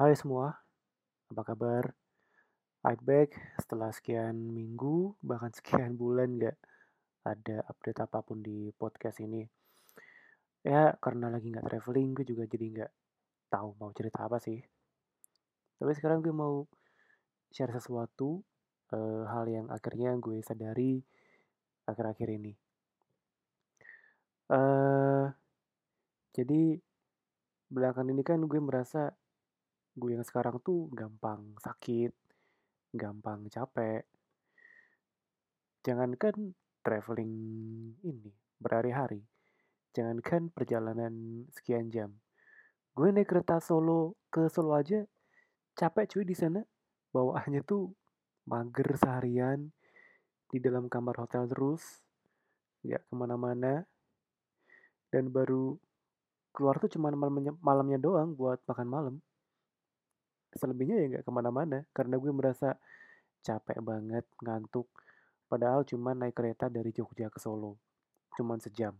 Hai semua, apa kabar? I'm back setelah sekian minggu, bahkan sekian bulan nggak ada update apa pun di podcast ini. Ya, karena lagi nggak traveling, gue juga jadi nggak tahu mau cerita apa sih. Tapi sekarang gue mau share sesuatu, eh, hal yang akhirnya gue sadari akhir-akhir ini. eh jadi belakangan ini kan gue merasa gue yang sekarang tuh gampang sakit, gampang capek. Jangankan traveling ini berhari-hari, jangankan perjalanan sekian jam. Gue naik kereta Solo ke Solo aja capek cuy di sana. Bawaannya tuh mager seharian di dalam kamar hotel terus, nggak ke mana-mana. Dan baru keluar tuh cuma malamnya, malamnya doang buat makan malam. Selebihnya ya nggak ke mana-mana karena gue merasa capek banget, ngantuk. Padahal cuma naik kereta dari Jogja ke Solo, cuman sejam.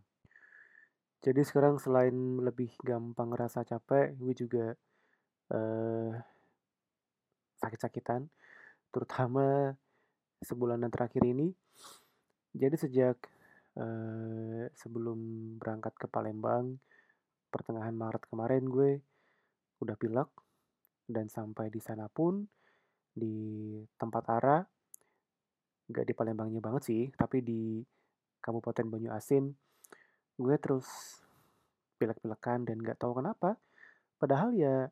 Jadi sekarang selain lebih gampang ngerasa capek, gue juga eh, sakit-sakitan, terutama sebulanan terakhir ini. Jadi sejak eh, sebelum berangkat ke Palembang, pertengahan Maret kemarin gue udah pilek dan sampai di sana pun di tempat Ara, nggak di Palembangnya banget sih, tapi di Kabupaten Banyu Asin, gue terus pilek-pilekan dan nggak tahu kenapa. Padahal ya,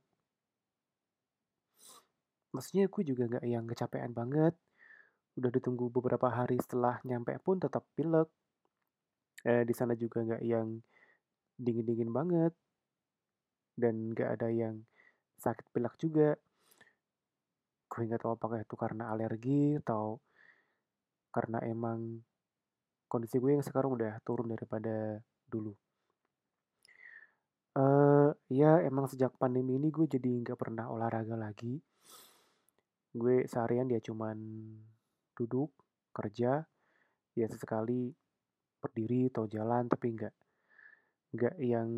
maksudnya gue juga nggak yang kecapean banget. Udah ditunggu beberapa hari setelah nyampe pun tetap pilek. Eh, di sana juga nggak yang dingin-dingin banget dan nggak ada yang sakit pilek juga. Gue nggak tahu apakah itu karena alergi atau karena emang kondisi gue yang sekarang udah turun daripada dulu. Eh, ya emang sejak pandemi ini gue jadi nggak pernah olahraga lagi. Gue seharian dia cuman duduk, kerja, ya sesekali berdiri atau jalan tapi nggak nggak yang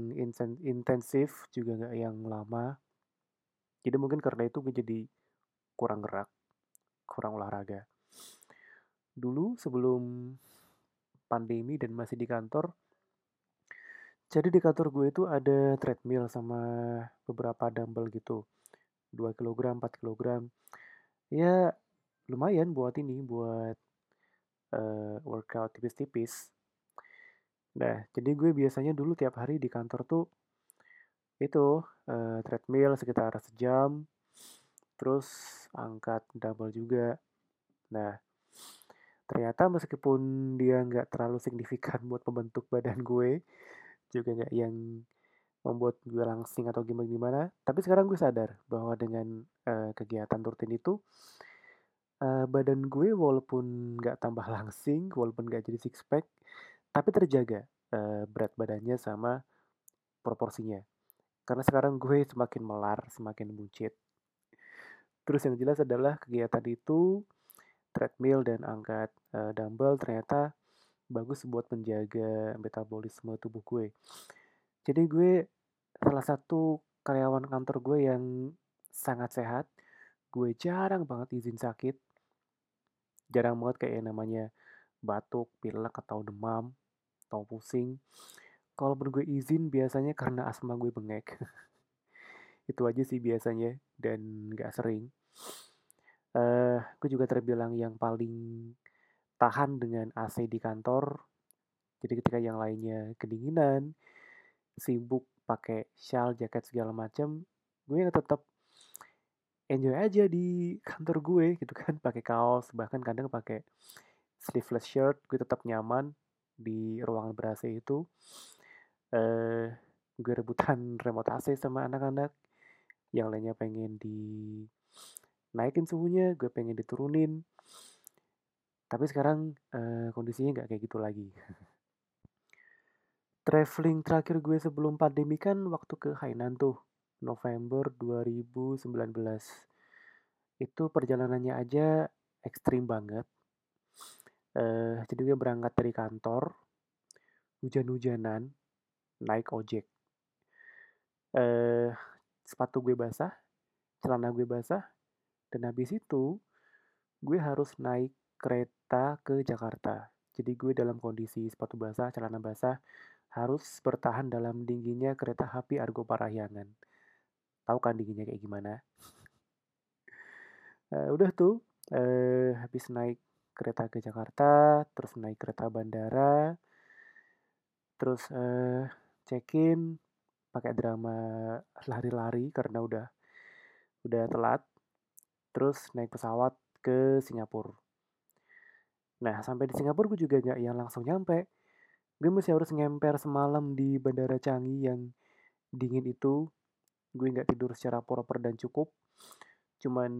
intensif juga nggak yang lama. Jadi mungkin karena itu gue jadi kurang gerak, kurang olahraga. Dulu sebelum pandemi dan masih di kantor, jadi di kantor gue itu ada treadmill sama beberapa dumbbell gitu. 2 kilogram, 4 kilogram. Ya lumayan buat ini, buat eh, workout tipis-tipis. Nah, jadi gue biasanya dulu tiap hari di kantor tuh itu eh, treadmill sekitar sejam, terus angkat dumbbell juga. Nah, ternyata meskipun dia nggak terlalu signifikan buat membentuk badan gue, juga nggak yang membuat gue langsing atau gimana-gimana. Tapi sekarang gue sadar bahwa dengan eh, kegiatan rutin itu, eh, badan gue walaupun nggak tambah langsing, walaupun nggak jadi six pack, tapi terjaga eh, berat badannya sama proporsinya. Karena sekarang gue semakin melar, semakin buncit. Terus yang jelas adalah kegiatan itu treadmill dan angkat eh, dumbbell ternyata bagus buat menjaga metabolisme tubuh gue. Jadi gue salah satu karyawan kantor gue yang sangat sehat. Gue jarang banget izin sakit. Jarang banget kayak namanya batuk, pilek, atau demam, atau pusing. Kalau gue izin biasanya karena asma gue bengek. Itu aja sih biasanya dan gak sering. Eh, gue juga terbilang yang paling tahan dengan AC di kantor. Jadi ketika yang lainnya kedinginan, sibuk pakai shawl, jaket segala macam, gue yang tetap enjoy aja di kantor gue gitu kan, pakai kaos, bahkan kadang pakai sleeveless shirt, gue tetap nyaman di ruangan ber itu. Eh, gue rebutan remote AC sama anak-anak, yang lainnya pengen dinaikin suhunya, gue pengen diturunin. Tapi sekarang eh, kondisinya nggak kayak gitu lagi. Traveling terakhir gue sebelum pandemi kan waktu ke Hainan tuh, November 2019. Itu perjalanannya aja ekstrim banget. Eh, jadi gue berangkat dari kantor, hujan-hujanan, naik ojek. Eh, sepatu gue basah, celana gue basah, dan habis itu gue harus naik kereta ke Jakarta. Jadi gue dalam kondisi sepatu basah, celana basah, harus bertahan dalam dinginnya kereta api Argo Parahyangan. Tahu kan dinginnya kayak gimana? Uh, udah tuh, uh, habis naik kereta ke Jakarta, terus naik kereta bandara, terus uh, check-in, pakai drama lari-lari karena udah udah telat, terus naik pesawat ke Singapura. Nah, sampai di Singapura gue juga nggak yang langsung nyampe. Gue masih harus ngemper semalam di Bandara Changi yang dingin itu. Gue nggak tidur secara proper dan cukup. Cuman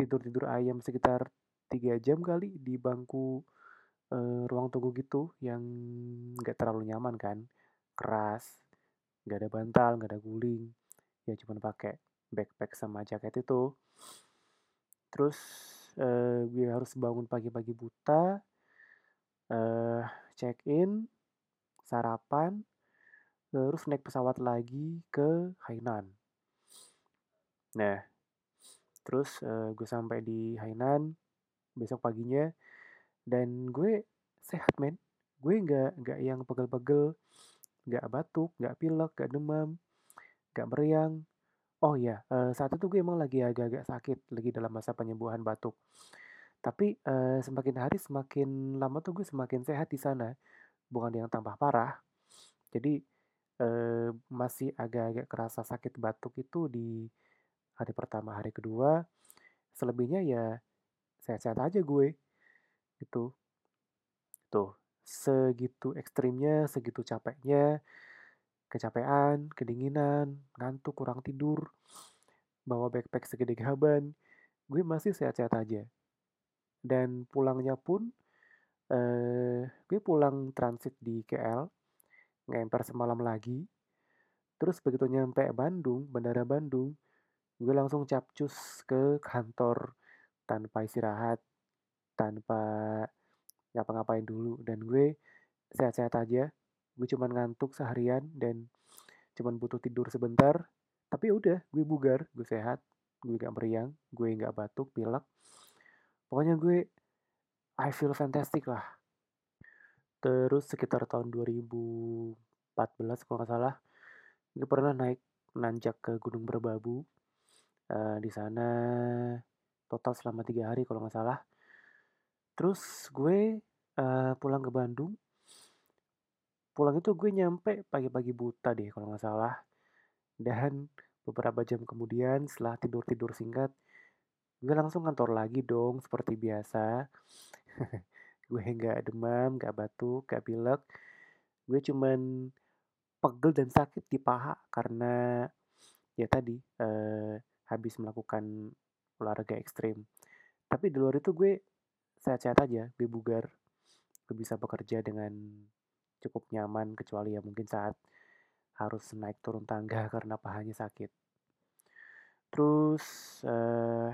tidur-tidur ayam sekitar tiga jam kali di bangku uh, ruang tunggu gitu yang nggak terlalu nyaman kan. Keras, nggak ada bantal, nggak ada guling. Ya cuman pakai backpack sama jaket itu. Terus uh, gue harus bangun pagi-pagi buta, uh, check in, sarapan, terus naik pesawat lagi ke Hainan. Nah, terus uh, gue sampai di Hainan besok paginya dan gue sehat men gue nggak nggak yang pegel-pegel nggak batuk nggak pilek nggak demam nggak meriang Oh iya, uh, saat itu gue emang lagi agak-agak sakit, lagi dalam masa penyembuhan batuk. Tapi, uh, semakin hari semakin lama tuh gue semakin sehat di sana, bukan yang tambah parah. Jadi, uh, masih agak-agak kerasa sakit batuk itu di hari pertama, hari kedua, selebihnya ya sehat-sehat aja gue, gitu. Tuh, segitu ekstrimnya, segitu capeknya kecapean, kedinginan, ngantuk, kurang tidur, bawa backpack segede gaban, gue masih sehat-sehat aja. Dan pulangnya pun, eh, gue pulang transit di KL, ngemper semalam lagi. Terus begitu nyampe Bandung, Bandara Bandung, gue langsung capcus ke kantor tanpa istirahat, tanpa ngapa-ngapain dulu. Dan gue sehat-sehat aja, gue cuman ngantuk seharian dan cuman butuh tidur sebentar. Tapi udah gue bugar gue sehat gue gak meriang gue gak batuk pilek. Pokoknya gue I feel fantastic lah. Terus sekitar tahun 2014 kalau nggak salah gue pernah naik nanjak ke Gunung Berbabu. Uh, di sana total selama tiga hari kalau nggak salah terus gue uh, pulang ke Bandung pulang itu gue nyampe pagi-pagi buta deh kalau nggak salah. Dan beberapa jam kemudian setelah tidur-tidur singkat, gue langsung kantor lagi dong seperti biasa. gue nggak demam, nggak batuk, nggak pilek. Gue cuman pegel dan sakit di paha karena ya tadi eh, habis melakukan olahraga ekstrim. Tapi di luar itu gue sehat-sehat aja, gue bugar, gue bisa bekerja dengan cukup nyaman kecuali ya mungkin saat harus naik turun tangga karena pahanya sakit. Terus uh,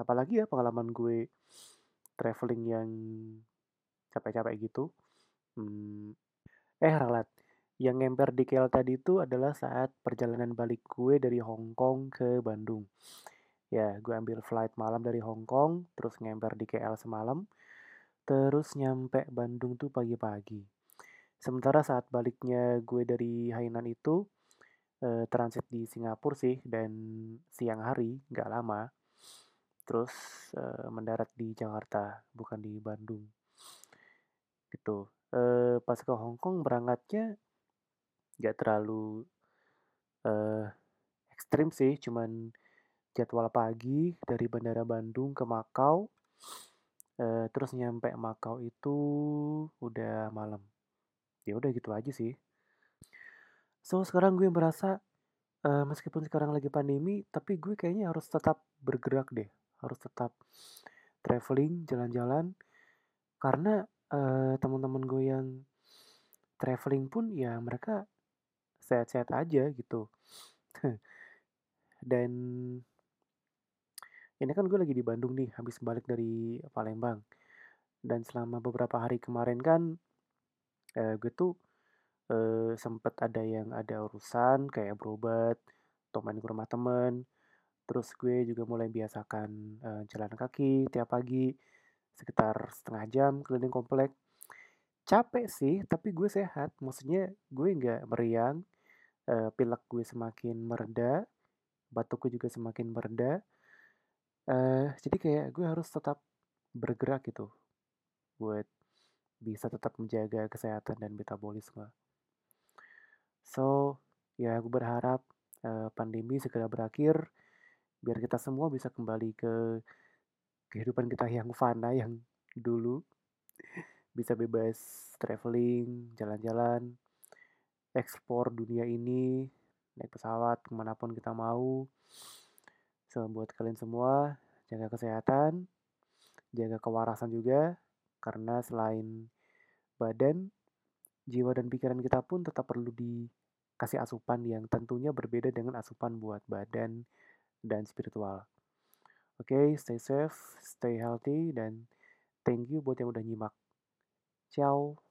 apalagi ya pengalaman gue traveling yang capek-capek gitu. Hmm, eh ralat, yang ngemper di KL tadi itu adalah saat perjalanan balik gue dari Hong Kong ke Bandung. Ya, gue ambil flight malam dari Hong Kong, terus ngemper di KL semalam, terus nyampe Bandung tuh pagi-pagi. Sementara saat baliknya gue dari Hainan itu eh, transit di Singapura sih dan siang hari nggak lama. Terus eh, mendarat di Jakarta bukan di Bandung. Gitu. Eh, pas ke Hong Kong berangkatnya nggak terlalu eh, ekstrim sih, cuman jadwal pagi dari Bandara Bandung ke Makau. Uh, terus nyampe Makau itu udah malam. Ya udah gitu aja sih. So sekarang gue merasa uh, meskipun sekarang lagi pandemi tapi gue kayaknya harus tetap bergerak deh. Harus tetap traveling jalan-jalan. Karena uh, teman-teman gue yang traveling pun ya mereka sehat-sehat aja gitu. Dan ini kan gue lagi di Bandung nih habis balik dari Palembang dan selama beberapa hari kemarin kan eh, gue tuh eh, sempet ada yang ada urusan kayak berobat atau main ke rumah temen. Terus gue juga mulai biasakan uh, jalan kaki tiap pagi sekitar setengah jam keliling komplek. Capek sih, tapi gue sehat. Maksudnya gue nggak meriang, uh, pilek gue semakin mereda, batukku juga semakin mereda. Uh, jadi kayak gue harus tetap bergerak gitu buat bisa tetap menjaga kesehatan dan metabolisme. So, ya gue berharap uh, pandemi segera berakhir biar kita semua bisa kembali ke kehidupan kita yang fana yang dulu bisa bebas traveling, jalan-jalan, ekspor dunia ini, naik pesawat ke mana pun kita mau. So, buat kalian semua, jaga kesehatan, jaga kewarasan juga, karena selain badan, jiwa dan pikiran kita pun tetap perlu dikasih asupan yang tentunya berbeda dengan asupan buat badan dan spiritual. Oke, okay, stay safe, stay healthy, dan thank you buat yang udah nyimak. Ciao.